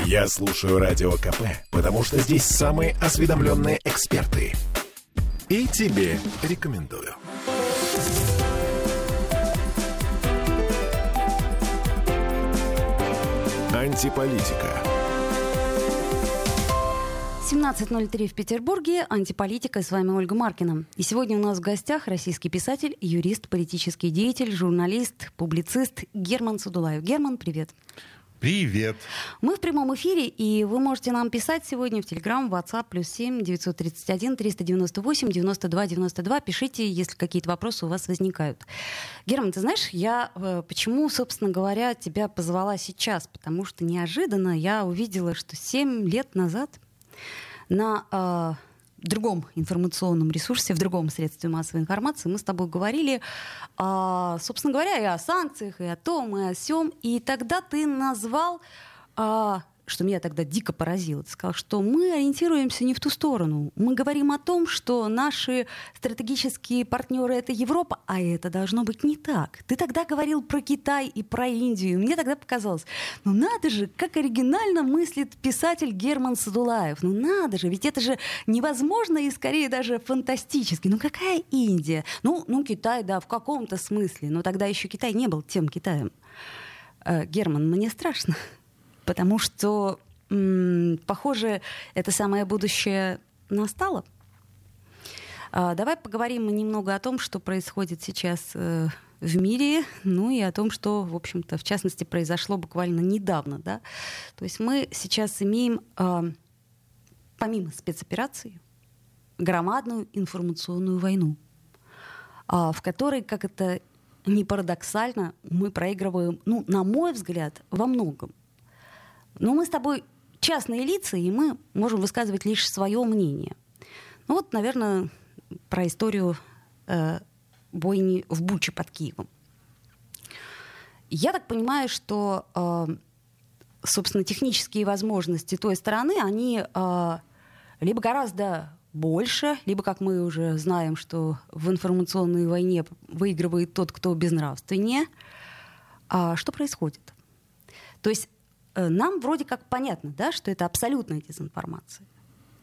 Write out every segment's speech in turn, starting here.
Я слушаю Радио КП, потому что здесь самые осведомленные эксперты. И тебе рекомендую. Антиполитика. 17.03 в Петербурге. Антиполитика. С вами Ольга Маркина. И сегодня у нас в гостях российский писатель, юрист, политический деятель, журналист, публицист Герман Судулаев. Герман, привет. Привет. Мы в прямом эфире, и вы можете нам писать сегодня в Телеграм, WhatsApp, плюс 7 931 398 92 92. Пишите, если какие-то вопросы у вас возникают. Герман, ты знаешь, я э, почему, собственно говоря, тебя позвала сейчас? Потому что неожиданно я увидела, что 7 лет назад на э, другом информационном ресурсе, в другом средстве массовой информации мы с тобой говорили, э, собственно говоря, и о санкциях, и о том, и о сем. И тогда ты назвал э, что меня тогда дико поразило. Ты сказал, что мы ориентируемся не в ту сторону. Мы говорим о том, что наши стратегические партнеры — это Европа, а это должно быть не так. Ты тогда говорил про Китай и про Индию. Мне тогда показалось, ну надо же, как оригинально мыслит писатель Герман Садулаев. Ну надо же, ведь это же невозможно и скорее даже фантастически. Ну какая Индия? Ну, ну Китай, да, в каком-то смысле. Но тогда еще Китай не был тем Китаем. Э, Герман, мне страшно потому что, похоже, это самое будущее настало. А, давай поговорим немного о том, что происходит сейчас э, в мире, ну и о том, что, в общем-то, в частности, произошло буквально недавно. Да? То есть мы сейчас имеем, а, помимо спецоперации, громадную информационную войну, а, в которой, как это не парадоксально, мы проигрываем, ну, на мой взгляд, во многом. Но мы с тобой частные лица, и мы можем высказывать лишь свое мнение. Ну вот, наверное, про историю э, бойни в Буче под Киевом. Я так понимаю, что, э, собственно, технические возможности той стороны, они э, либо гораздо больше, либо, как мы уже знаем, что в информационной войне выигрывает тот, кто безнравственнее. А что происходит? То есть нам вроде как понятно, да, что это абсолютная дезинформация.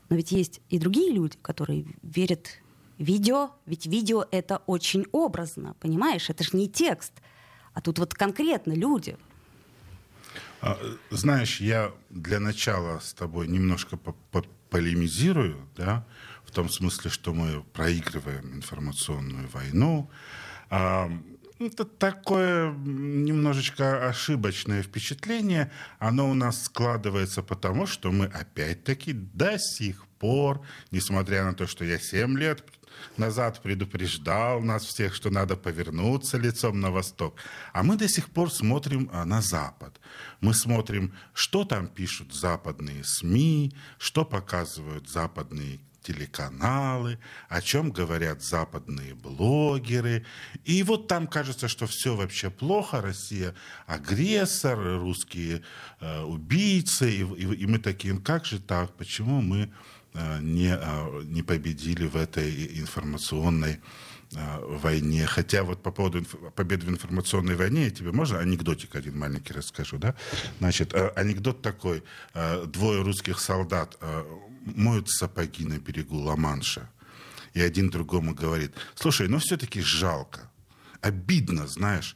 Но ведь есть и другие люди, которые верят видео, ведь видео это очень образно, понимаешь? Это же не текст, а тут вот конкретно люди. А, знаешь, я для начала с тобой немножко полемизирую, да, в том смысле, что мы проигрываем информационную войну. Это такое немножечко ошибочное впечатление. Оно у нас складывается потому, что мы опять-таки до сих пор, несмотря на то, что я 7 лет назад предупреждал нас всех, что надо повернуться лицом на восток. А мы до сих пор смотрим а, на Запад. Мы смотрим, что там пишут западные СМИ, что показывают западные телеканалы, о чем говорят западные блогеры. И вот там кажется, что все вообще плохо, Россия агрессор, русские э, убийцы. И, и, и мы такие, как же так, почему мы э, не, э, не победили в этой информационной войне. Хотя вот по поводу победы в информационной войне, я тебе можно анекдотик один маленький расскажу, да? Значит, э, анекдот такой. Э, двое русских солдат моют сапоги на берегу Ла-Манша. И один другому говорит, слушай, ну все-таки жалко. Обидно, знаешь.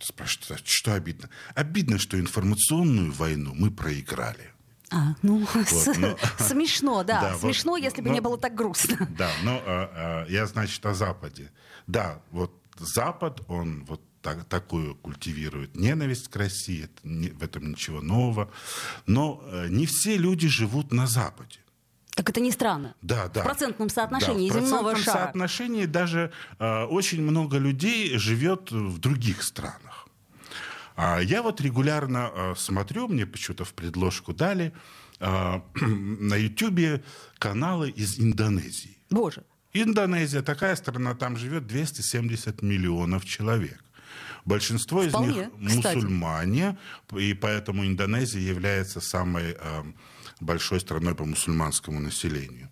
Спрашивает, что обидно? Обидно, что информационную войну мы проиграли. А, ну, вот, с- но, смешно, да. да смешно, вот, если бы но, не было так грустно. Да, но а, а, я, значит, о Западе. Да, вот Запад, он вот так, такую культивирует ненависть к России, это не, в этом ничего нового. Но а, не все люди живут на Западе. Так это не странно. Да, да. В процентном соотношении да, в земного процентном шара. соотношении даже э, очень много людей живет в других странах. А я вот регулярно а, смотрю, мне почему-то в предложку дали, а, на Ютубе каналы из Индонезии. Боже. Индонезия, такая страна, там живет 270 миллионов человек. Большинство Вполне, из них мусульмане, и поэтому Индонезия является самой большой страной по мусульманскому населению.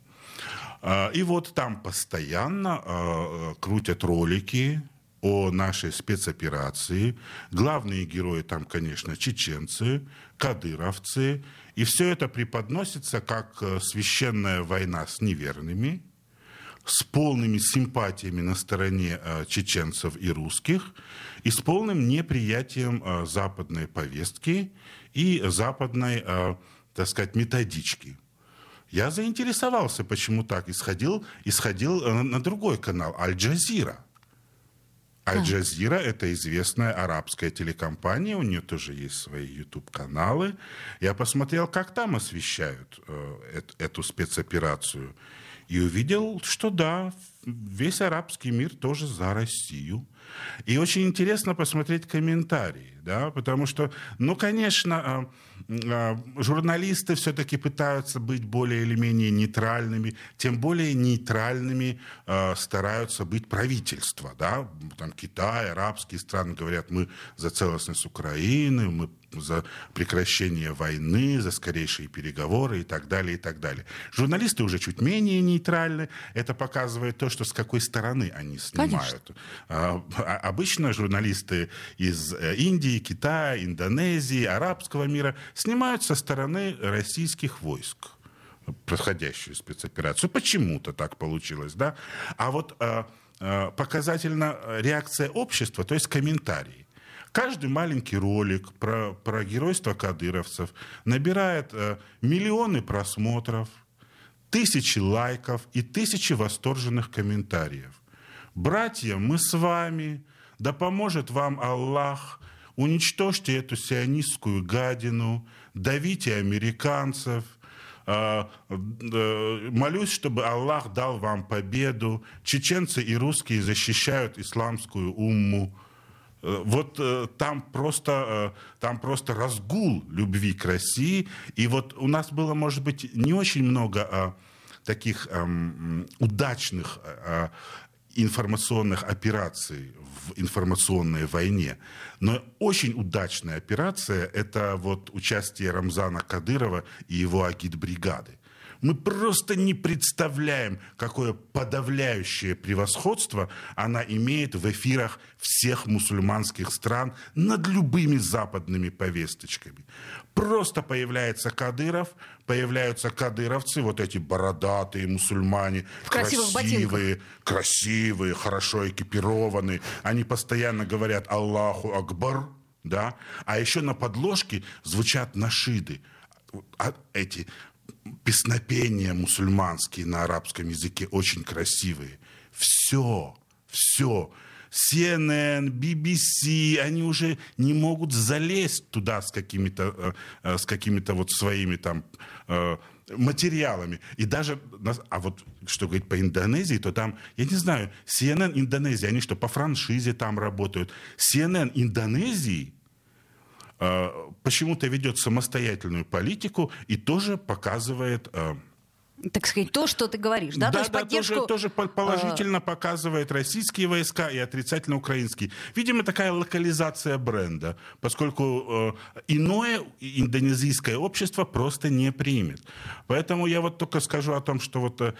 И вот там постоянно крутят ролики о нашей спецоперации. Главные герои там, конечно, чеченцы, кадыровцы. И все это преподносится как э, священная война с неверными, с полными симпатиями на стороне э, чеченцев и русских, и с полным неприятием э, западной повестки и западной, так сказать, методички. Я заинтересовался, почему так, и сходил, и сходил на другой канал, Аль-Джазира – Аль-Джазира – это известная арабская телекомпания, у нее тоже есть свои YouTube-каналы. Я посмотрел, как там освещают э, эту спецоперацию, и увидел, что да, весь арабский мир тоже за Россию. И очень интересно посмотреть комментарии, да, потому что, ну, конечно, а, журналисты все-таки пытаются быть более или менее нейтральными, тем более нейтральными а, стараются быть правительства, да, там Китай, арабские страны говорят, мы за целостность Украины, мы за прекращение войны, за скорейшие переговоры и так далее, и так далее. Журналисты уже чуть менее нейтральны. Это показывает то, что с какой стороны они снимают. А, а, обычно журналисты из э, Индии, Китая, Индонезии, арабского мира снимают со стороны российских войск происходящую спецоперацию. Почему-то так получилось, да? А вот э, э, показательна реакция общества, то есть комментарии. Каждый маленький ролик про, про геройство кадыровцев набирает э, миллионы просмотров, тысячи лайков и тысячи восторженных комментариев. Братья, мы с вами, да поможет вам Аллах, уничтожьте эту сионистскую гадину, давите американцев, э, молюсь, чтобы Аллах дал вам победу. Чеченцы и русские защищают исламскую умму. Э, вот э, там просто, э, там просто разгул любви к России. И вот у нас было, может быть, не очень много таких эм, удачных информационных операций в информационной войне. Но очень удачная операция – это вот участие Рамзана Кадырова и его агитбригады. Мы просто не представляем, какое подавляющее превосходство она имеет в эфирах всех мусульманских стран над любыми западными повесточками. Просто появляется Кадыров, появляются кадыровцы, вот эти бородатые мусульмане, в красивые, красивые, хорошо экипированные. Они постоянно говорят «Аллаху Акбар», да? А еще на подложке звучат нашиды. А эти песнопения мусульманские на арабском языке очень красивые. Все, все. CNN, BBC, они уже не могут залезть туда с какими-то, э, э, с какими-то вот своими там э, материалами. И даже, а вот что говорить по Индонезии, то там, я не знаю, CNN Индонезия, они что, по франшизе там работают? CNN Индонезии почему-то ведет самостоятельную политику и тоже показывает э, так сказать, то, что ты говоришь, да? Да, то есть да поддержку... тоже, тоже положительно показывает российские войска и отрицательно украинские. Видимо, такая локализация бренда, поскольку э, иное индонезийское общество просто не примет. Поэтому я вот только скажу о том, что вот э,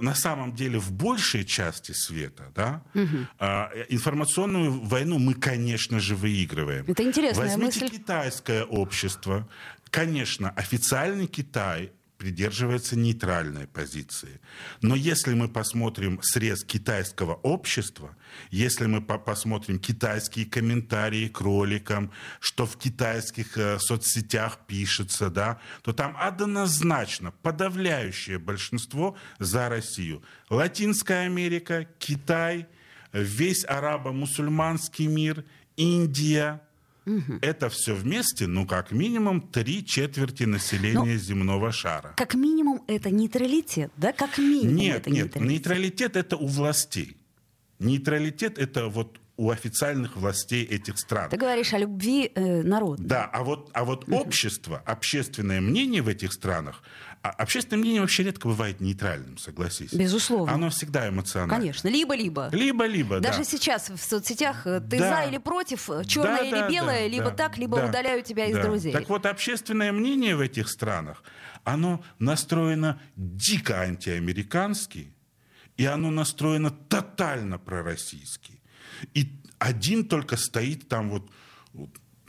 на самом деле в большей части света, да, угу. э, информационную войну мы, конечно же, выигрываем. Это интересная Возьмите мысль. китайское общество. Конечно, официальный Китай придерживается нейтральной позиции. Но если мы посмотрим срез китайского общества, если мы по посмотрим китайские комментарии к роликам, что в китайских э, соцсетях пишется, да, то там однозначно подавляющее большинство за Россию. Латинская Америка, Китай, весь арабо-мусульманский мир, Индия, Угу. Это все вместе, ну, как минимум, три четверти населения Но, земного шара. Как минимум, это нейтралитет, да? Как минимум Нет, это нет, нейтралитет. нейтралитет это у властей. Нейтралитет это вот у официальных властей этих стран. Ты говоришь о любви э, народа. Да, а вот, а вот угу. общество, общественное мнение в этих странах, а общественное мнение вообще редко бывает нейтральным, согласись. Безусловно. Оно всегда эмоциональное. Конечно, либо-либо. Либо-либо, Даже да. сейчас в соцсетях э, ты да. за или против, э, черное да, или да, белое, да, либо да, так, либо да, удаляю тебя да. из друзей. Так вот, общественное мнение в этих странах, оно настроено дико антиамерикански, и оно настроено тотально пророссийски. И один только стоит там вот,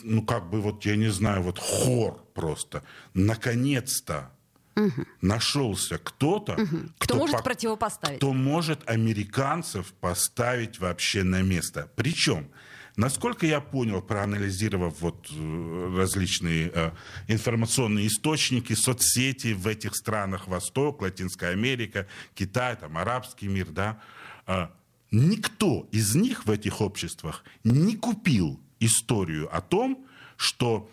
ну как бы вот, я не знаю, вот хор просто. Наконец-то угу. нашелся кто-то, угу. кто, кто может по- противопоставить. Кто может американцев поставить вообще на место. Причем Насколько я понял, проанализировав вот э, различные э, информационные источники, соцсети в этих странах, Восток, Латинская Америка, Китай, там, арабский мир, да, э, никто из них в этих обществах не купил историю о том, что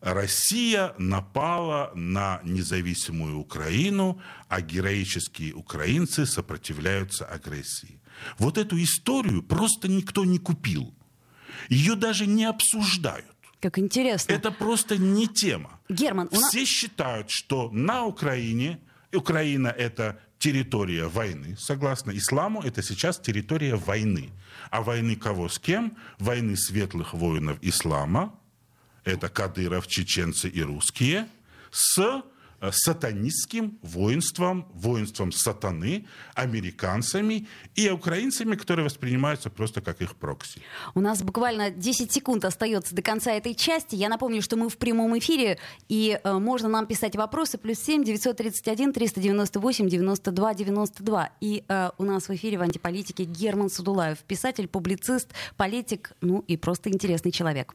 Россия напала на независимую Украину, а героические украинцы сопротивляются агрессии. Вот эту историю просто никто не купил. Ее даже не обсуждают. Как интересно. Это просто не тема. Герман, у нас... Все считают, что на Украине, Украина это территория войны, согласно исламу, это сейчас территория войны. А войны кого с кем? Войны светлых воинов ислама, это кадыров, чеченцы и русские, с сатанистским воинством, воинством сатаны, американцами и украинцами, которые воспринимаются просто как их прокси. У нас буквально 10 секунд остается до конца этой части. Я напомню, что мы в прямом эфире, и э, можно нам писать вопросы. Плюс 7 931 398 92 92. И э, у нас в эфире в антиполитике Герман Садулаев, писатель, публицист, политик, ну и просто интересный человек.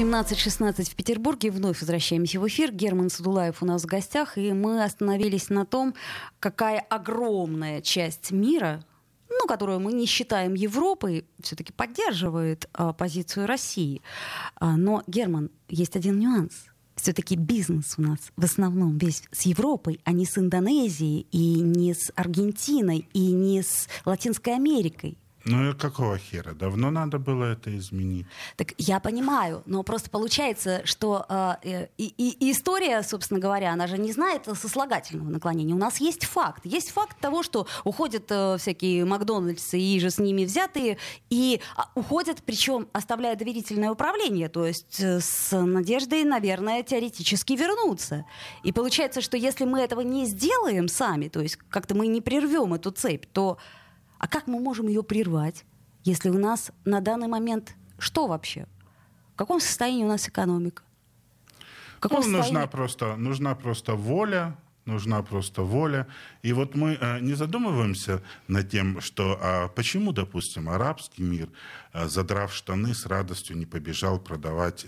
17.16 в Петербурге. Вновь возвращаемся в эфир. Герман Садулаев у нас в гостях. И мы остановились на том, какая огромная часть мира, ну, которую мы не считаем Европой, все-таки поддерживает а, позицию России. А, но, Герман, есть один нюанс. Все-таки бизнес у нас в основном весь с Европой, а не с Индонезией, и не с Аргентиной, и не с Латинской Америкой. Ну и какого хера? Давно надо было это изменить. Так я понимаю, но просто получается, что э, и, и история, собственно говоря, она же не знает сослагательного наклонения. У нас есть факт. Есть факт того, что уходят э, всякие Макдональдсы и же с ними взятые, и э, уходят, причем оставляя доверительное управление, то есть э, с надеждой, наверное, теоретически вернуться. И получается, что если мы этого не сделаем сами, то есть как-то мы не прервем эту цепь, то а как мы можем ее прервать, если у нас на данный момент что вообще? В каком состоянии у нас экономика? В каком ну, состоянии... нужна, просто, нужна просто воля, нужна просто воля. И вот мы э, не задумываемся над тем, что э, почему, допустим, арабский мир, э, задрав штаны, с радостью не побежал продавать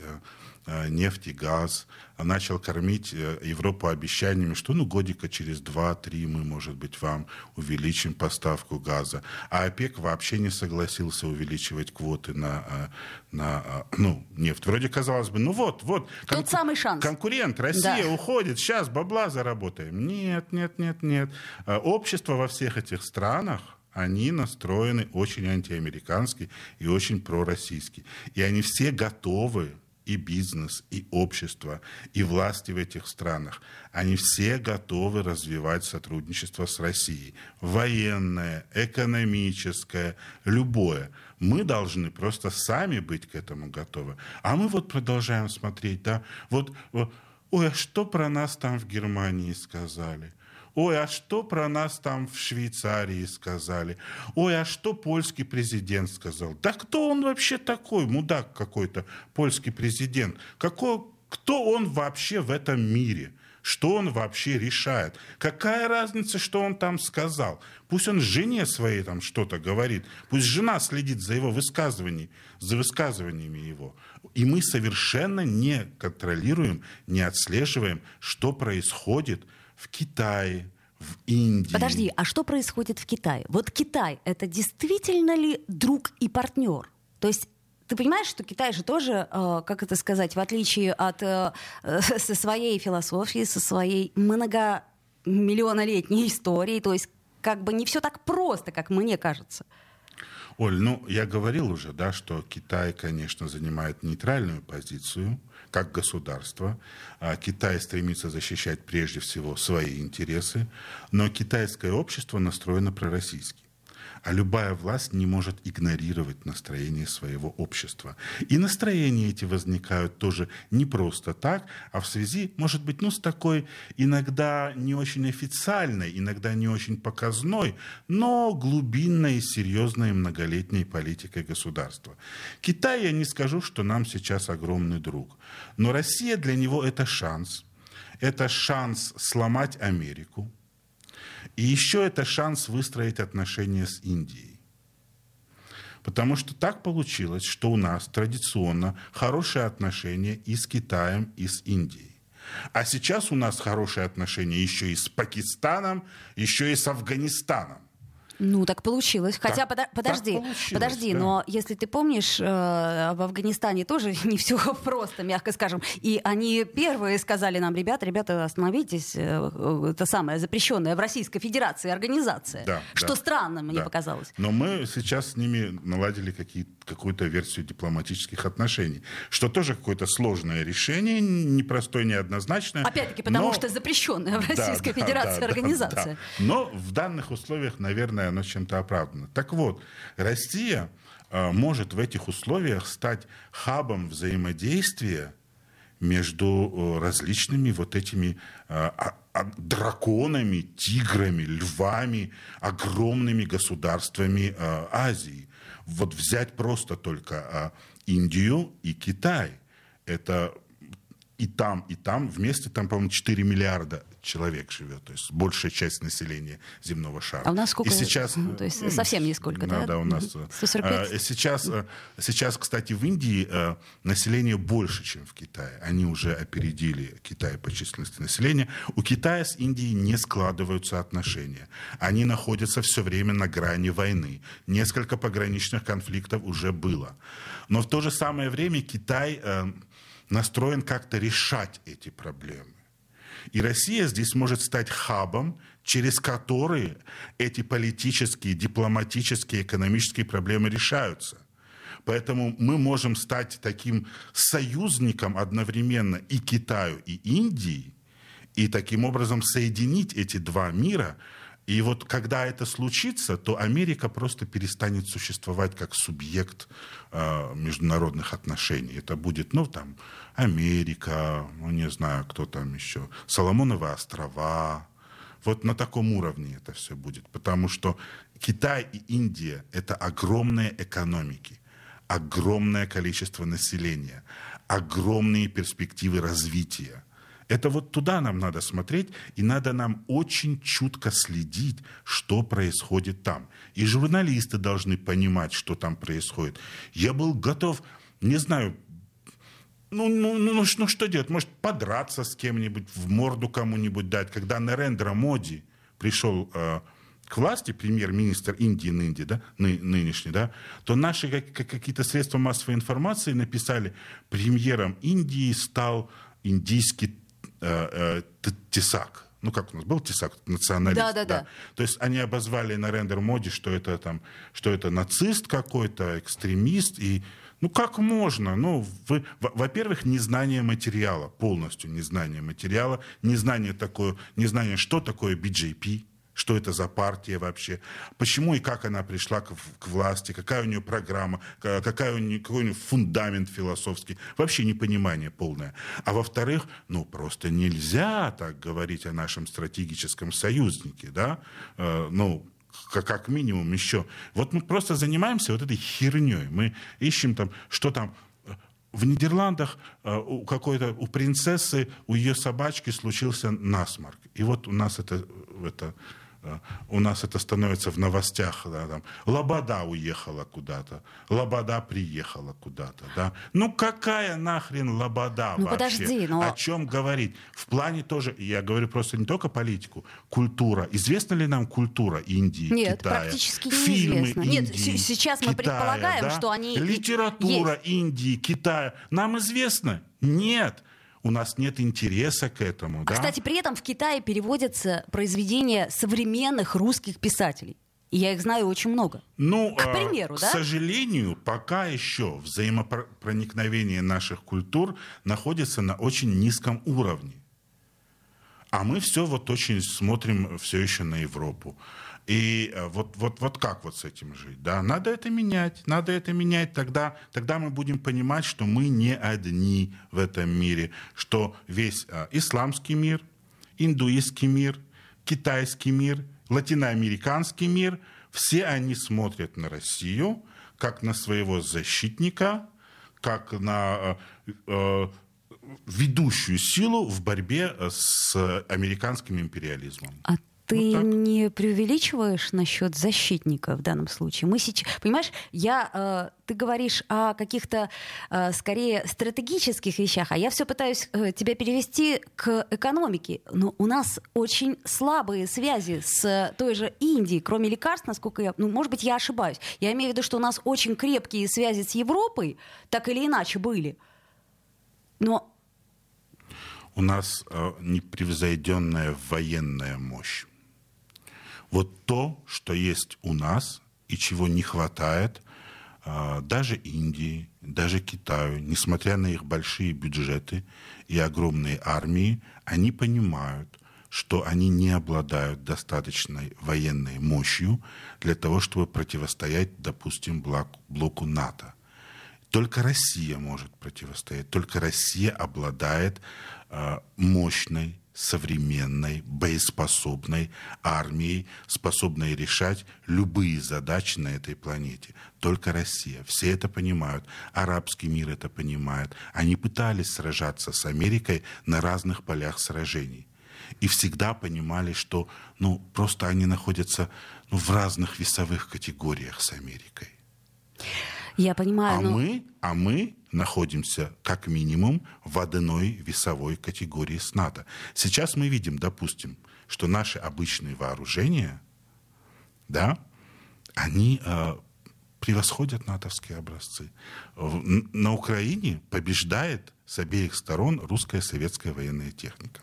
э, нефть и газ, а начал кормить Европу обещаниями, что ну годика через 2-3 мы, может быть, вам увеличим поставку газа. А ОПЕК вообще не согласился увеличивать квоты на, на ну, нефть. Вроде казалось бы, ну вот, вот. Тот самый шанс. Конкурент, Россия да. уходит, сейчас бабла заработаем. Нет, нет, нет, нет. Общество во всех этих странах, они настроены очень антиамерикански и очень пророссийски. И они все готовы и бизнес, и общество, и власти в этих странах, они все готовы развивать сотрудничество с Россией. Военное, экономическое, любое. Мы должны просто сами быть к этому готовы. А мы вот продолжаем смотреть, да, вот, вот ой, а что про нас там в Германии сказали? Ой, а что про нас там в Швейцарии сказали? Ой, а что польский президент сказал? Да кто он вообще такой? Мудак какой-то, польский президент. Какой, кто он вообще в этом мире? Что он вообще решает? Какая разница, что он там сказал? Пусть он жене своей там что-то говорит. Пусть жена следит за его высказываниями, за высказываниями его. И мы совершенно не контролируем, не отслеживаем, что происходит – в Китае, в Индии. Подожди, а что происходит в Китае? Вот Китай — это действительно ли друг и партнер? То есть ты понимаешь, что Китай же тоже, э, как это сказать, в отличие от э, со своей философией, со своей многомиллионолетней историей, то есть как бы не все так просто, как мне кажется. Оль, ну, я говорил уже, да, что Китай, конечно, занимает нейтральную позицию как государство. А Китай стремится защищать прежде всего свои интересы, но китайское общество настроено пророссийски. А любая власть не может игнорировать настроение своего общества. И настроения эти возникают тоже не просто так, а в связи, может быть, ну, с такой иногда не очень официальной, иногда не очень показной, но глубинной, серьезной многолетней политикой государства. Китай, я не скажу, что нам сейчас огромный друг, но Россия для него это шанс. Это шанс сломать Америку, и еще это шанс выстроить отношения с Индией. Потому что так получилось, что у нас традиционно хорошие отношения и с Китаем, и с Индией. А сейчас у нас хорошие отношения еще и с Пакистаном, еще и с Афганистаном. Ну, так получилось. Хотя, так, подожди, так подожди, да. но если ты помнишь, э, в Афганистане тоже не все просто, мягко скажем. И они первые сказали нам, ребята, ребята, остановитесь, э, это самая запрещенная в Российской Федерации организация. Да, что да, странно, мне да. показалось. Но мы сейчас с ними наладили какую-то версию дипломатических отношений, что тоже какое-то сложное решение, непростое, неоднозначное. Опять-таки, потому но... что запрещенная в Российской да, Федерации да, организация. Да, да. Но в данных условиях, наверное, оно чем-то оправдано. Так вот, Россия э, может в этих условиях стать хабом взаимодействия между э, различными вот этими э, драконами, тиграми, львами, огромными государствами Азии. Вот взять просто только Индию и Китай. Это и там, и там, вместе там, по-моему, 4 миллиарда человек живет, то есть большая часть населения земного шара. А у нас сколько? И сейчас, ну, то есть ну, совсем нисколько, да? Да, у нас. 145? Э, сейчас, э, сейчас, кстати, в Индии э, население больше, чем в Китае. Они уже опередили Китай по численности населения. У Китая с Индией не складываются отношения. Они находятся все время на грани войны. Несколько пограничных конфликтов уже было. Но в то же самое время Китай настроен как-то решать эти проблемы. И Россия здесь может стать хабом, через который эти политические, дипломатические, экономические проблемы решаются. Поэтому мы можем стать таким союзником одновременно и Китаю, и Индии, и таким образом соединить эти два мира – и вот когда это случится, то Америка просто перестанет существовать как субъект э, международных отношений. Это будет, ну, там, Америка, ну, не знаю, кто там еще, Соломоновы острова. Вот на таком уровне это все будет. Потому что Китай и Индия — это огромные экономики, огромное количество населения, огромные перспективы развития — это вот туда нам надо смотреть, и надо нам очень чутко следить, что происходит там. И журналисты должны понимать, что там происходит. Я был готов, не знаю, ну, ну, ну, ну, ну что делать? Может, подраться с кем-нибудь, в морду кому-нибудь дать. Когда Нарендра Моди пришел э, к власти, премьер-министр Индии, Индии да, ны, нынешний, да, то наши как, какие-то средства массовой информации написали, премьером Индии стал индийский Э, э, Тесак. Ну, как у нас был Тесак, националист. Да, да, да. То есть они обозвали на рендер моде, что это там, что это нацист какой-то, экстремист. И ну как можно? Ну, вы, во-первых, незнание материала, полностью незнание материала, незнание такое, незнание, что такое BJP, что это за партия вообще, почему и как она пришла к, к власти, какая у нее программа, какая у нее, какой у нее фундамент философский. Вообще непонимание полное. А во-вторых, ну просто нельзя так говорить о нашем стратегическом союзнике, да, э, ну, как минимум еще. Вот мы просто занимаемся вот этой херней. Мы ищем там, что там в Нидерландах э, у какой-то у принцессы, у ее собачки случился насморк. И вот у нас это, это у нас это становится в новостях, да, там, Лобода уехала куда-то, Лобода приехала куда-то, да. Ну какая нахрен Лобода ну, вообще? Подожди, но... О чем говорить? В плане тоже, я говорю просто не только политику, культура. Известна ли нам культура Индии, Нет, Китая? практически Фильмы неизвестно. Индии, Нет, сейчас мы Китая, предполагаем, да? что они Литература есть. Индии, Китая. Нам известно? Нет у нас нет интереса к этому. А, да? Кстати, при этом в Китае переводятся произведения современных русских писателей. И я их знаю очень много. Ну, к примеру, к да? сожалению, пока еще взаимопроникновение наших культур находится на очень низком уровне. А мы все вот очень смотрим все еще на Европу. И э, вот, вот, вот как вот с этим жить? Да? Надо это менять, надо это менять. Тогда, тогда мы будем понимать, что мы не одни в этом мире, что весь э, исламский мир, индуистский мир, китайский мир, латиноамериканский мир, все они смотрят на Россию как на своего защитника, как на э, э ведущую силу в борьбе с американским империализмом. А ты вот не преувеличиваешь насчет защитника в данном случае? Мы сейчас, понимаешь, я, э, ты говоришь о каких-то э, скорее стратегических вещах, а я все пытаюсь э, тебя перевести к экономике. Но у нас очень слабые связи с той же Индией, кроме лекарств, насколько я, ну, может быть, я ошибаюсь. Я имею в виду, что у нас очень крепкие связи с Европой, так или иначе были. Но у нас э, непревзойденная военная мощь. Вот то, что есть у нас и чего не хватает а, даже Индии, даже Китаю, несмотря на их большие бюджеты и огромные армии, они понимают, что они не обладают достаточной военной мощью для того, чтобы противостоять, допустим, блоку НАТО. Только Россия может противостоять, только Россия обладает э, мощной современной, боеспособной армией, способной решать любые задачи на этой планете. Только Россия. Все это понимают. Арабский мир это понимает. Они пытались сражаться с Америкой на разных полях сражений. И всегда понимали, что ну, просто они находятся ну, в разных весовых категориях с Америкой. Я понимаю. А, но... мы, а мы находимся как минимум в одной весовой категории с НАТО. Сейчас мы видим, допустим, что наши обычные вооружения, да, они э, превосходят натовские образцы. На Украине побеждает с обеих сторон русская советская военная техника.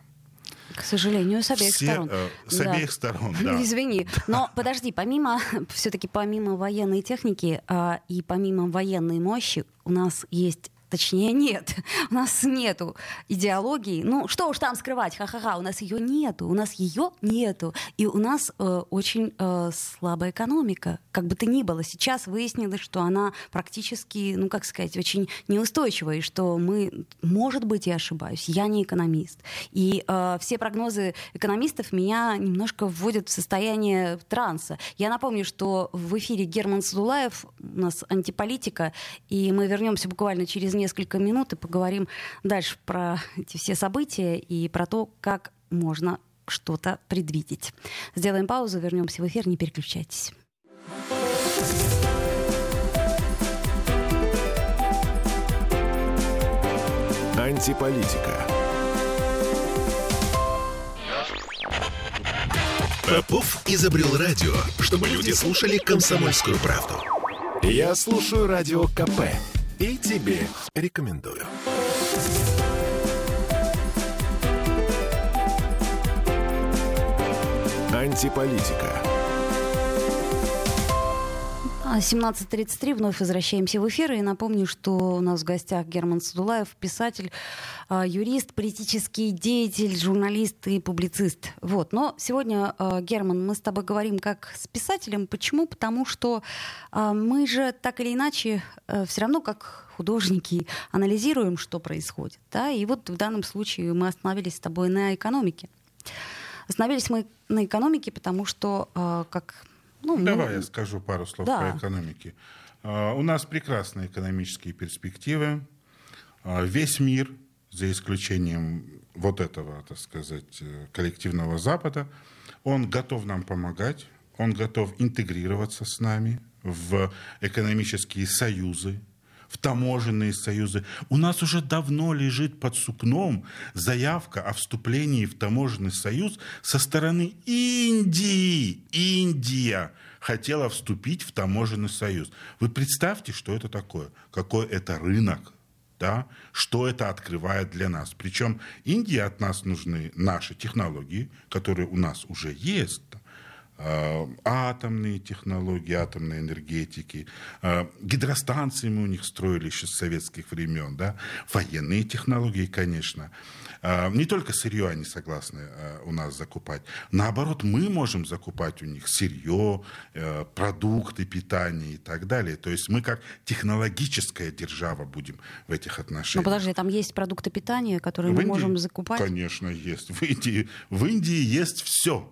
К сожалению, с обеих Все, сторон. Э, с да. обеих сторон, да. Извини. Но подожди, помимо, все-таки помимо военной техники э, и помимо военной мощи, у нас есть Точнее, нет. У нас нету идеологии. Ну, что уж там скрывать, ха-ха-ха, у нас ее нету. У нас ее нету. И у нас э, очень э, слабая экономика. Как бы то ни было, сейчас выяснилось, что она практически, ну, как сказать, очень неустойчивая, и что мы, может быть, я ошибаюсь, я не экономист. И э, все прогнозы экономистов меня немножко вводят в состояние транса. Я напомню, что в эфире Герман Садулаев, у нас антиполитика, и мы вернемся буквально через несколько минут и поговорим дальше про эти все события и про то, как можно что-то предвидеть. Сделаем паузу, вернемся в эфир, не переключайтесь. Антиполитика. Попов изобрел радио, чтобы люди слушали комсомольскую правду. Я слушаю радио КП и тебе рекомендую. Антиполитика. 17.33, вновь возвращаемся в эфир. И напомню, что у нас в гостях Герман Садулаев, писатель, а, юрист, политический деятель, журналист и публицист. Вот. Но сегодня, а, Герман, мы с тобой говорим как с писателем. Почему? Потому что а, мы же так или иначе все равно как художники анализируем, что происходит. Да? И вот в данном случае мы остановились с тобой на экономике. Остановились мы на экономике, потому что, как ну, Давай ну, я скажу пару слов да. про экономике. Uh, у нас прекрасные экономические перспективы. Uh, весь мир, за исключением вот этого, так сказать, э, коллективного Запада, он готов нам помогать, он готов интегрироваться с нами в экономические союзы, в таможенные союзы. У нас уже давно лежит под сукном заявка о вступлении в таможенный союз со стороны Индии. Индия хотела вступить в таможенный союз. Вы представьте, что это такое, какой это рынок, да, что это открывает для нас. Причем Индии от нас нужны наши технологии, которые у нас уже есть, атомные технологии, атомной энергетики, э, гидростанции мы у них строили еще с советских времен, да, военные технологии, конечно. Э, не только сырье они согласны э, у нас закупать, наоборот, мы можем закупать у них сырье, э, продукты питания и так далее. То есть мы как технологическая держава будем в этих отношениях. Ну подожди, там есть продукты питания, которые в мы Индии, можем закупать? Конечно, есть. В Индии, в Индии есть все.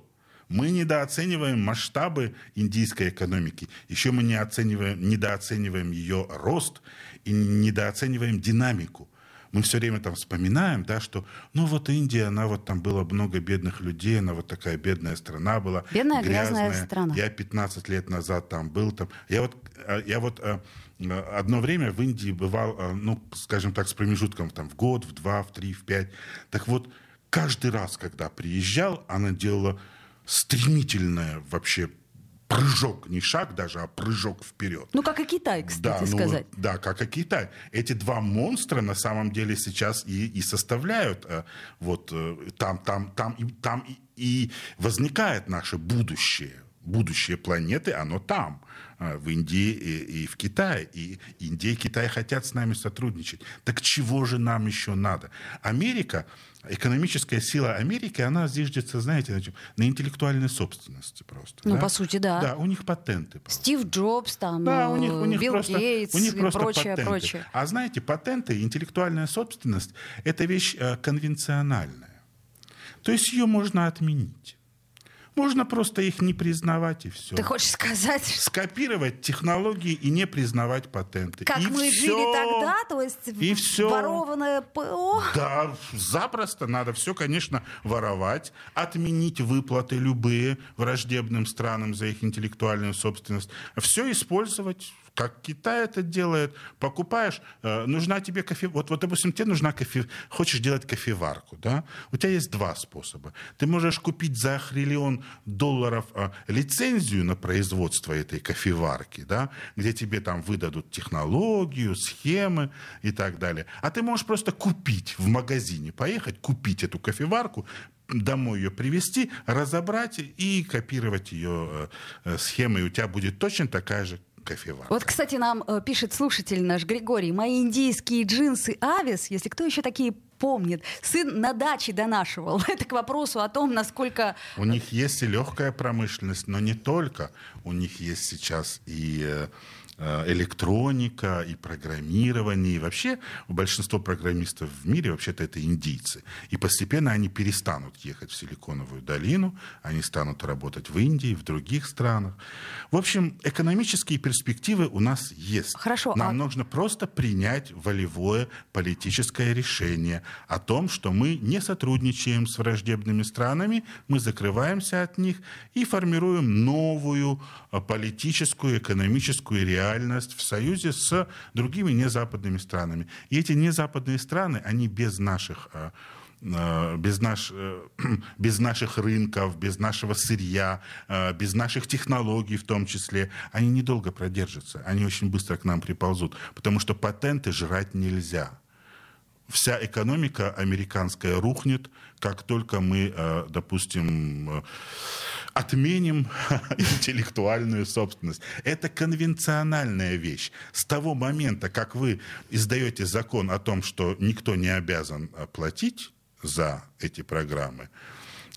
Мы недооцениваем масштабы индийской экономики. Еще мы не оцениваем, недооцениваем ее рост и недооцениваем динамику. Мы все время там вспоминаем, да, что, ну вот Индия, она вот там было много бедных людей, она вот такая бедная страна была. Бедная грязная, грязная страна. Я 15 лет назад там был. Там. Я вот, э, я вот э, одно время в Индии бывал, э, ну, скажем так, с промежутком там, в год, в два, в три, в пять. Так вот, каждый раз, когда приезжал, она делала стремительное вообще прыжок, не шаг даже, а прыжок вперед. Ну, как и Китай, кстати да, ну, сказать. Да, как и Китай. Эти два монстра на самом деле сейчас и, и составляют э, вот э, там, там, там, и, там и, и возникает наше будущее. Будущее планеты, оно там. А, в Индии и, и в Китае. И Индия и Китай хотят с нами сотрудничать. Так чего же нам еще надо? Америка, экономическая сила Америки, она зиждется, знаете, на, чем? на интеллектуальной собственности просто. Ну, да? по сути, да. Да, у них патенты. Просто. Стив Джобс, там, да, у них, у них Билл просто, Гейтс у них просто прочее, патенты. прочее. А знаете, патенты, интеллектуальная собственность – это вещь э, конвенциональная. То есть ее можно отменить. Можно просто их не признавать и все. Ты хочешь сказать? Скопировать технологии и не признавать патенты. Как и мы все. жили тогда, то есть и все. ворованное ПО? Да, запросто надо все, конечно, воровать, отменить выплаты любые враждебным странам за их интеллектуальную собственность, все использовать как Китай это делает, покупаешь, э, нужна тебе кофе, вот, вот, допустим, тебе нужна кофе, хочешь делать кофеварку, да, у тебя есть два способа. Ты можешь купить за триллион долларов э, лицензию на производство этой кофеварки, да, где тебе там выдадут технологию, схемы и так далее. А ты можешь просто купить в магазине, поехать, купить эту кофеварку, домой ее привезти, разобрать и копировать ее э, э, схемы, и у тебя будет точно такая же кофеварка. Вот, кстати, нам э, пишет слушатель наш Григорий. Мои индийские джинсы Авис, если кто еще такие помнит, сын на даче донашивал. Это к вопросу о том, насколько... У них есть и легкая промышленность, но не только. У них есть сейчас и э, электроника и программирование. И вообще большинство программистов в мире вообще-то это индийцы. И постепенно они перестанут ехать в Силиконовую долину, они станут работать в Индии, в других странах. В общем, экономические перспективы у нас есть. Хорошо, Нам а... нужно просто принять волевое политическое решение о том, что мы не сотрудничаем с враждебными странами, мы закрываемся от них и формируем новую э, политическую, экономическую реальность реальность в союзе с другими незападными странами. И эти незападные страны, они без наших э, э, без, наш, э, без наших рынков, без нашего сырья, без наших технологий в том числе, они недолго продержатся. Они очень быстро к нам приползут, потому что патенты жрать нельзя вся экономика американская рухнет, как только мы, допустим, отменим интеллектуальную собственность. Это конвенциональная вещь. С того момента, как вы издаете закон о том, что никто не обязан э, платить за эти программы,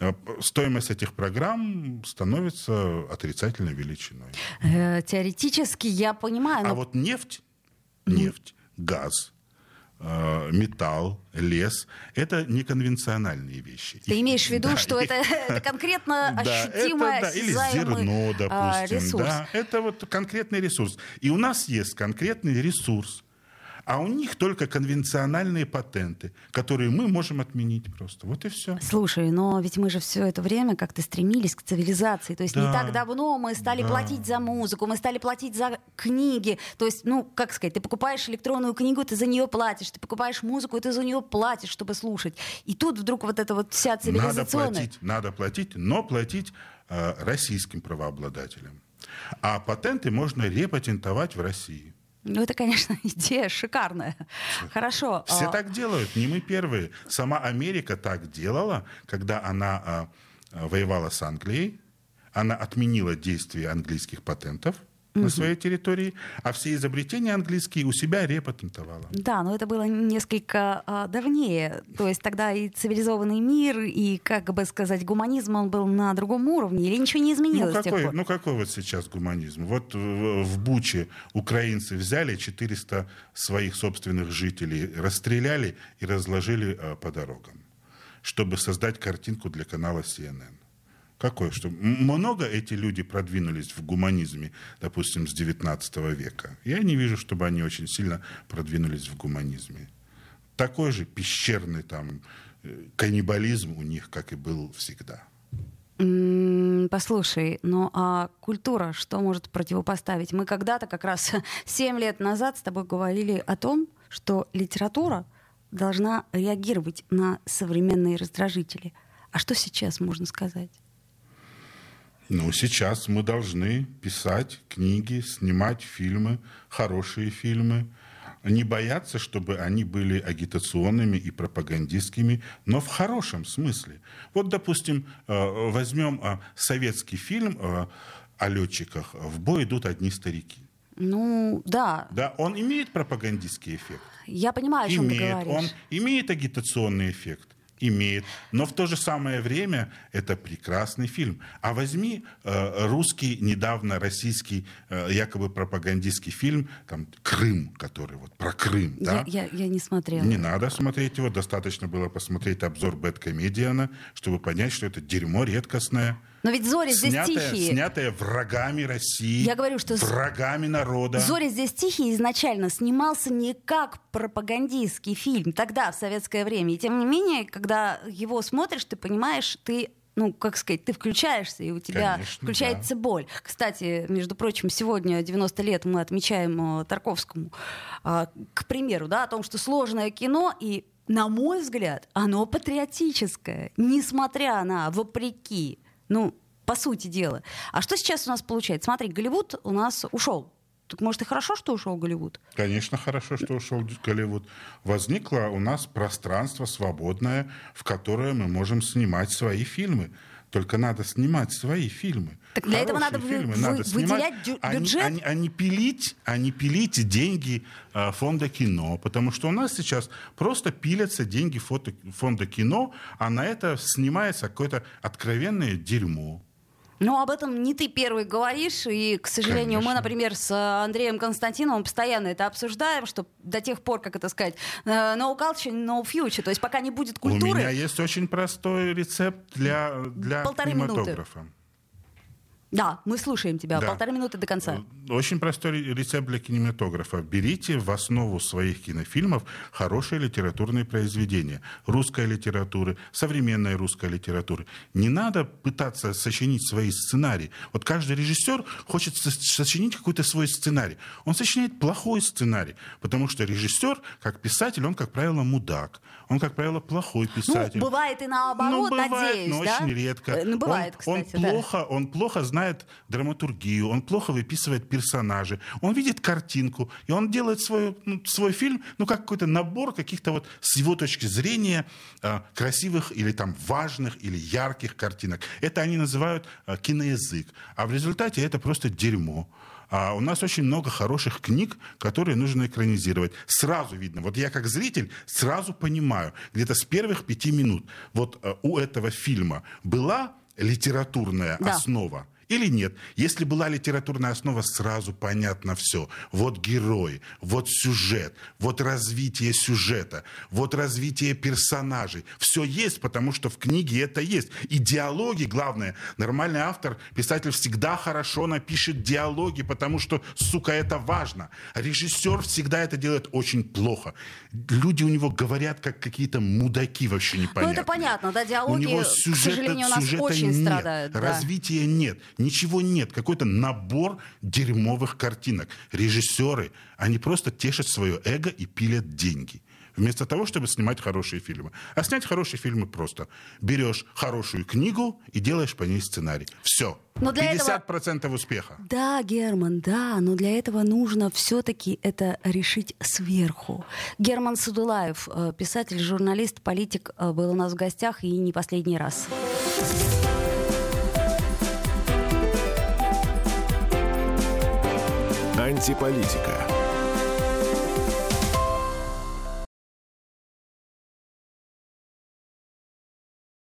э, стоимость этих программ становится отрицательной величиной. Э, теоретически я понимаю. Но... А вот нефть, нефть, газ, металл, лес. Это неконвенциональные вещи. Ты имеешь в виду, да, что это, это конкретно ощутимое да, Или зерно, а, допустим. Ресурс. Да, это вот конкретный ресурс. И у нас есть конкретный ресурс а у них только конвенциональные патенты, которые мы можем отменить просто. Вот и все. Слушай, но ведь мы же все это время как-то стремились к цивилизации. То есть да. не так давно мы стали да. платить за музыку, мы стали платить за книги. То есть, ну, как сказать, ты покупаешь электронную книгу, ты за нее платишь, ты покупаешь музыку, ты за нее платишь, чтобы слушать. И тут вдруг вот эта вот вся цивилизационная... Надо платить, надо платить, но платить э, российским правообладателям. А патенты можно репатентовать в России. Ну, это, конечно, идея шикарная. Хорошо. Все а... так делают, не мы первые. Сама Америка так делала, когда она а, воевала с Англией. она отменила действие английских патентов – на своей территории, а все изобретения английские у себя репатентовала. Да, но это было несколько а, давнее. То есть тогда и цивилизованный мир, и, как бы сказать, гуманизм, он был на другом уровне, или ничего не изменилось ну, какой? Ну какой вот сейчас гуманизм? Вот в, в Буче украинцы взяли 400 своих собственных жителей, расстреляли и разложили а, по дорогам, чтобы создать картинку для канала CNN. Какое? Что много эти люди продвинулись в гуманизме, допустим, с 19 века? Я не вижу, чтобы они очень сильно продвинулись в гуманизме. Такой же пещерный там э, каннибализм у них, как и был всегда. Послушай, ну а культура что может противопоставить? Мы когда-то, как раз 7 лет назад, с тобой говорили о том, что литература должна реагировать на современные раздражители. А что сейчас можно сказать? Ну, сейчас мы должны писать книги, снимать фильмы, хорошие фильмы, не бояться, чтобы они были агитационными и пропагандистскими, но в хорошем смысле. Вот, допустим, э, возьмем э, советский фильм э, о летчиках. В бой идут одни старики. Ну, да. Да, он имеет пропагандистский эффект. Я понимаю, о чем имеет, ты говоришь. Он имеет агитационный эффект имеет. Но в то же самое время это прекрасный фильм. А возьми э, русский, недавно российский, э, якобы пропагандистский фильм, там, «Крым», который вот про Крым. Я, да? я, я не смотрела. Не надо смотреть его, достаточно было посмотреть обзор Бэткомедиана, чтобы понять, что это дерьмо редкостное. Но ведь Зори здесь снятая, тихие. Снятая врагами России, Я говорю, что врагами народа. Зори здесь тихие изначально снимался не как пропагандистский фильм тогда, в советское время. И тем не менее, когда его смотришь, ты понимаешь, ты ну, как сказать, ты включаешься, и у тебя Конечно, включается да. боль. Кстати, между прочим, сегодня 90 лет мы отмечаем э, Тарковскому, э, к примеру, да, о том, что сложное кино, и, на мой взгляд, оно патриотическое, несмотря на, вопреки ну, по сути дела. А что сейчас у нас получается? Смотри, Голливуд у нас ушел. Так может и хорошо, что ушел Голливуд? Конечно, хорошо, что ушел Голливуд. Возникло у нас пространство свободное, в которое мы можем снимать свои фильмы. Только надо снимать свои фильмы. Так для этого надо, фильмы. Вы, надо выделять снимать, бюджет? А не, а, не пилить, а не пилить деньги э, фонда кино. Потому что у нас сейчас просто пилятся деньги фото, фонда кино, а на это снимается какое-то откровенное дерьмо. Ну, об этом не ты первый говоришь, и, к сожалению, Конечно. мы, например, с Андреем Константиновым постоянно это обсуждаем, что до тех пор, как это сказать, э, no culture, no future, то есть пока не будет культуры... У меня есть очень простой рецепт для, для кинематографа. Минуты. Да, мы слушаем тебя. Да. Полторы минуты до конца. Э, очень простой рецепт для кинематографа. Берите в основу своих кинофильмов хорошие литературные произведения. Русской литературы, современной русской литературы. Не надо пытаться сочинить свои сценарии. Вот каждый режиссер хочет сочинить какой-то свой сценарий. Он сочиняет плохой сценарий, потому что режиссер, как писатель, он, как правило, мудак. Он, как правило, плохой ну, писатель. Ну, бывает и наоборот, ну, бывает, надеюсь, но да? очень редко. Ну, бывает, он, кстати, он да. плохо, он плохо знает драматургию, он плохо выписывает персонажей, он видит картинку, и он делает свой, ну, свой фильм, ну, как какой-то набор каких-то вот, с его точки зрения, э, красивых или там важных или ярких картинок. Это они называют э, киноязык. А в результате это просто дерьмо. А у нас очень много хороших книг, которые нужно экранизировать. Сразу видно. Вот я как зритель сразу понимаю, где-то с первых пяти минут, вот э, у этого фильма была литературная Да. основа или нет. Если была литературная основа, сразу понятно все. Вот герой, вот сюжет, вот развитие сюжета, вот развитие персонажей. Все есть, потому что в книге это есть. И диалоги, главное, нормальный автор, писатель всегда хорошо напишет диалоги, потому что, сука, это важно. Режиссер всегда это делает очень плохо. Люди у него говорят, как какие-то мудаки вообще непонятные. Ну, это понятно, да, диалоги, у него к сюжета, сожалению, у нас сюжета очень нет, страдают. да. развития нет, ничего нет, какой-то набор дерьмовых картинок. Режиссеры, они просто тешат свое эго и пилят деньги. Вместо того, чтобы снимать хорошие фильмы. А снять хорошие фильмы просто. Берешь хорошую книгу и делаешь по ней сценарий. Все. Но для 50% успеха. Да, Герман, да, но для этого нужно все-таки это решить сверху. Герман Садулаев, э, писатель, журналист, политик, э, был у нас в гостях и не последний раз. Антиполитика.